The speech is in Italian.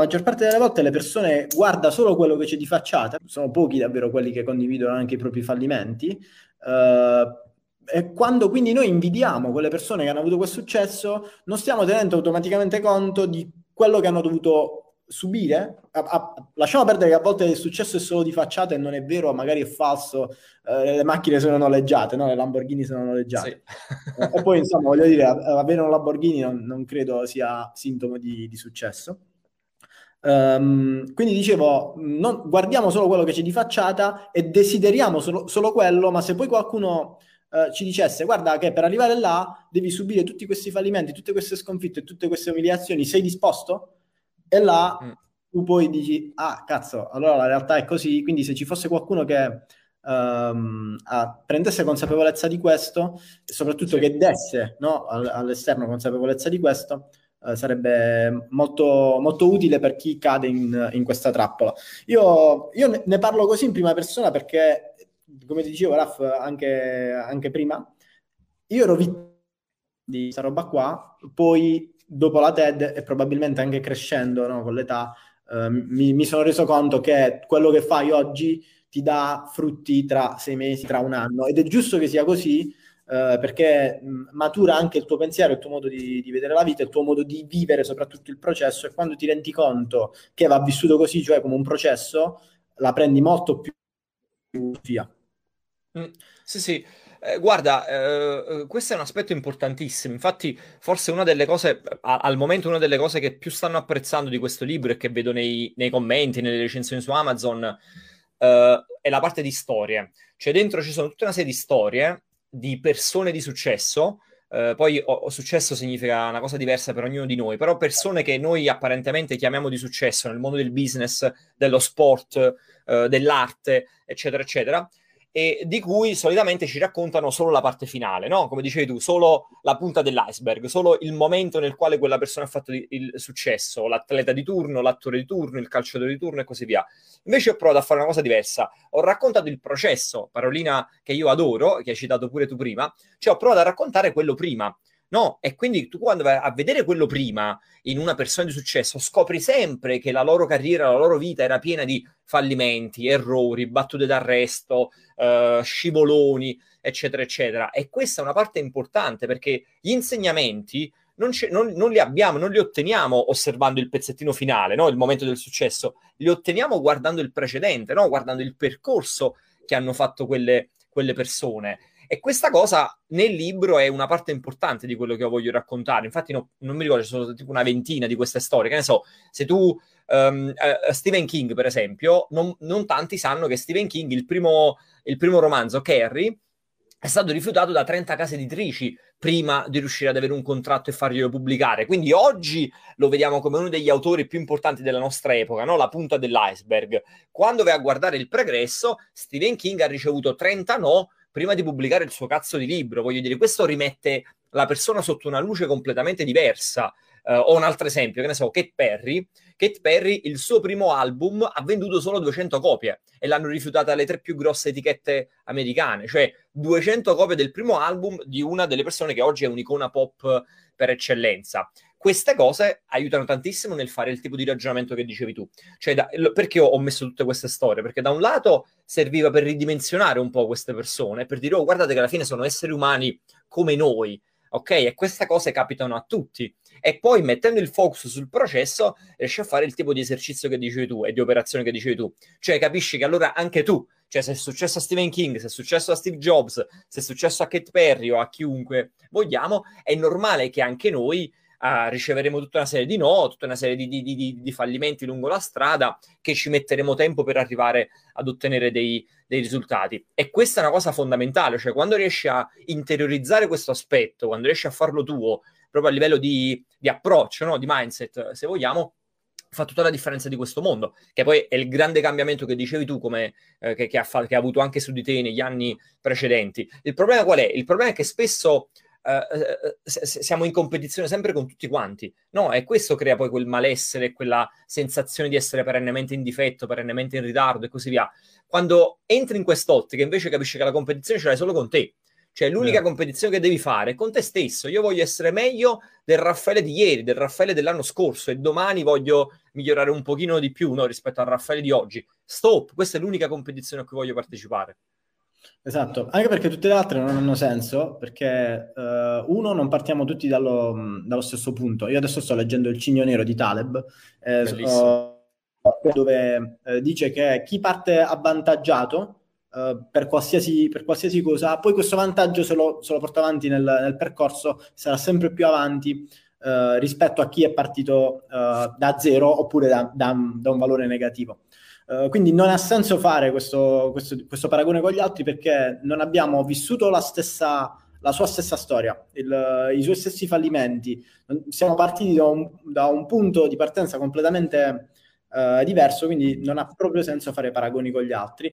maggior parte delle volte le persone guarda solo quello che c'è di facciata, sono pochi davvero quelli che condividono anche i propri fallimenti. Uh, e quando quindi noi invidiamo quelle persone che hanno avuto quel successo, non stiamo tenendo automaticamente conto di quello che hanno dovuto subire. A, a, lasciamo perdere che a volte il successo è solo di facciata e non è vero, magari è falso, eh, le macchine sono noleggiate, no? le Lamborghini sono noleggiate. Sì. e poi insomma voglio dire, avere un Lamborghini non, non credo sia sintomo di, di successo. Um, quindi dicevo, non, guardiamo solo quello che c'è di facciata e desideriamo solo, solo quello, ma se poi qualcuno uh, ci dicesse guarda che per arrivare là devi subire tutti questi fallimenti, tutte queste sconfitte, tutte queste umiliazioni, sei disposto? E là mm. tu poi dici, ah cazzo, allora la realtà è così, quindi se ci fosse qualcuno che um, a, prendesse consapevolezza di questo e soprattutto sì. che desse no, all'esterno consapevolezza di questo, uh, sarebbe molto, molto utile per chi cade in, in questa trappola. Io, io, ne parlo così in prima persona perché, come ti dicevo, Raf, anche, anche prima, io ero vittima di questa roba qua, poi dopo la TED e probabilmente anche crescendo no, con l'età, eh, mi, mi, sono reso conto che quello che fai oggi ti dà frutti tra sei mesi, tra un anno ed è giusto che sia così eh, perché matura anche il tuo pensiero, il tuo modo di, di, vedere la vita, il tuo modo di vivere soprattutto il processo e quando ti rendi conto che va vissuto così, cioè come un processo, la prendi molto più via. Mm, sì, sì. Eh, guarda, eh, questo è un aspetto importantissimo. Infatti, forse una delle cose, a, al momento, una delle cose che più stanno apprezzando di questo libro e che vedo nei, nei commenti, nelle recensioni su Amazon, eh, è la parte di storie. Cioè, dentro ci sono tutta una serie di storie di persone di successo. Uh, poi o, o successo significa una cosa diversa per ognuno di noi, però persone che noi apparentemente chiamiamo di successo nel mondo del business, dello sport, uh, dell'arte, eccetera, eccetera, e di cui solitamente ci raccontano solo la parte finale, no? Come dicevi tu, solo la punta dell'iceberg, solo il momento nel quale quella persona ha fatto il successo, l'atleta di turno, l'attore di turno, il calciatore di turno e così via. Invece ho provato a fare una cosa diversa, ho raccontato il processo, parolina che io adoro, che hai citato pure tu prima, cioè ho provato a raccontare quello prima, No, e quindi tu quando vai a vedere quello prima in una persona di successo, scopri sempre che la loro carriera, la loro vita era piena di fallimenti, errori, battute d'arresto, uh, scivoloni, eccetera, eccetera. E questa è una parte importante perché gli insegnamenti non, non, non, li abbiamo, non li otteniamo osservando il pezzettino finale, no? il momento del successo, li otteniamo guardando il precedente, no? guardando il percorso che hanno fatto quelle, quelle persone. E questa cosa nel libro è una parte importante di quello che voglio raccontare. Infatti, no, non mi ricordo, ci sono tipo una ventina di queste storie. Che ne so, se tu. Um, uh, Stephen King, per esempio, non, non, tanti sanno che Stephen King, il primo, il primo romanzo, Carrie, è stato rifiutato da 30 case editrici prima di riuscire ad avere un contratto e farglielo pubblicare. Quindi oggi lo vediamo come uno degli autori più importanti della nostra epoca, no? la punta dell'iceberg. Quando vai a guardare il pregresso, Stephen King ha ricevuto 30 no prima di pubblicare il suo cazzo di libro. Voglio dire, questo rimette la persona sotto una luce completamente diversa. Uh, ho un altro esempio, che ne so, Kate Perry. Kate Perry, il suo primo album ha venduto solo 200 copie e l'hanno rifiutata le tre più grosse etichette americane, cioè 200 copie del primo album di una delle persone che oggi è un'icona pop per eccellenza queste cose aiutano tantissimo nel fare il tipo di ragionamento che dicevi tu. Cioè, da, perché ho, messo tutte queste storie? Perché da un lato serviva per ridimensionare un po' queste persone, per dire, oh, guardate che alla fine sono esseri umani come noi, ok? E queste cose capitano a tutti. E poi mettendo il focus sul processo riesci a fare il tipo di esercizio che dicevi tu e di operazione che dicevi tu. Cioè capisci che allora anche tu, cioè se è successo a Stephen King, se è successo a Steve Jobs, se è successo a Kate Perry o a chiunque vogliamo, è normale che anche noi uh, riceveremo tutta una serie di no, tutta una serie di, di, di, di, fallimenti lungo la strada che ci metteremo tempo per arrivare ad ottenere dei, dei risultati. E questa è una cosa fondamentale, cioè quando riesci a interiorizzare questo aspetto, quando riesci a farlo tuo, proprio a livello di, approccio, no? di mindset, se vogliamo, fa tutta la differenza di questo mondo, che poi è il grande cambiamento che dicevi tu, come, eh, che, che, ha che, ha avuto anche su di te negli anni precedenti. Il problema qual è? Il problema è che spesso Uh, siamo in competizione sempre con tutti quanti, no? E questo crea poi quel malessere, quella sensazione di essere perennemente in difetto, perennemente in ritardo e così via. Quando entri in quest'ottica, invece capisci che la competizione ce l'hai solo con te. Cioè, l'unica yeah. competizione che devi fare è con te stesso. Io voglio essere meglio del Raffaele di ieri, del Raffaele dell'anno scorso e domani voglio migliorare un pochino di più no, rispetto al Raffaele di oggi. Stop, questa è l'unica competizione a cui voglio partecipare. Esatto, anche perché tutte le altre non hanno senso, perché uh, uno, non partiamo tutti dallo, dallo, stesso punto. Io adesso sto leggendo Il Cigno Nero di Taleb, eh, dove eh, dice che chi parte avvantaggiato Uh, per, qualsiasi, per, qualsiasi, cosa. Poi questo vantaggio se lo, se lo porta avanti nel, nel, percorso sarà sempre più avanti uh, rispetto a chi è partito da zero oppure da, da, da un valore negativo. Quindi non ha senso fare questo, questo, questo, paragone con gli altri perché non abbiamo vissuto la, stessa, la sua stessa storia, il, i suoi stessi fallimenti. Siamo partiti da un, da un punto di partenza completamente diverso, quindi non ha proprio senso fare paragoni con gli altri.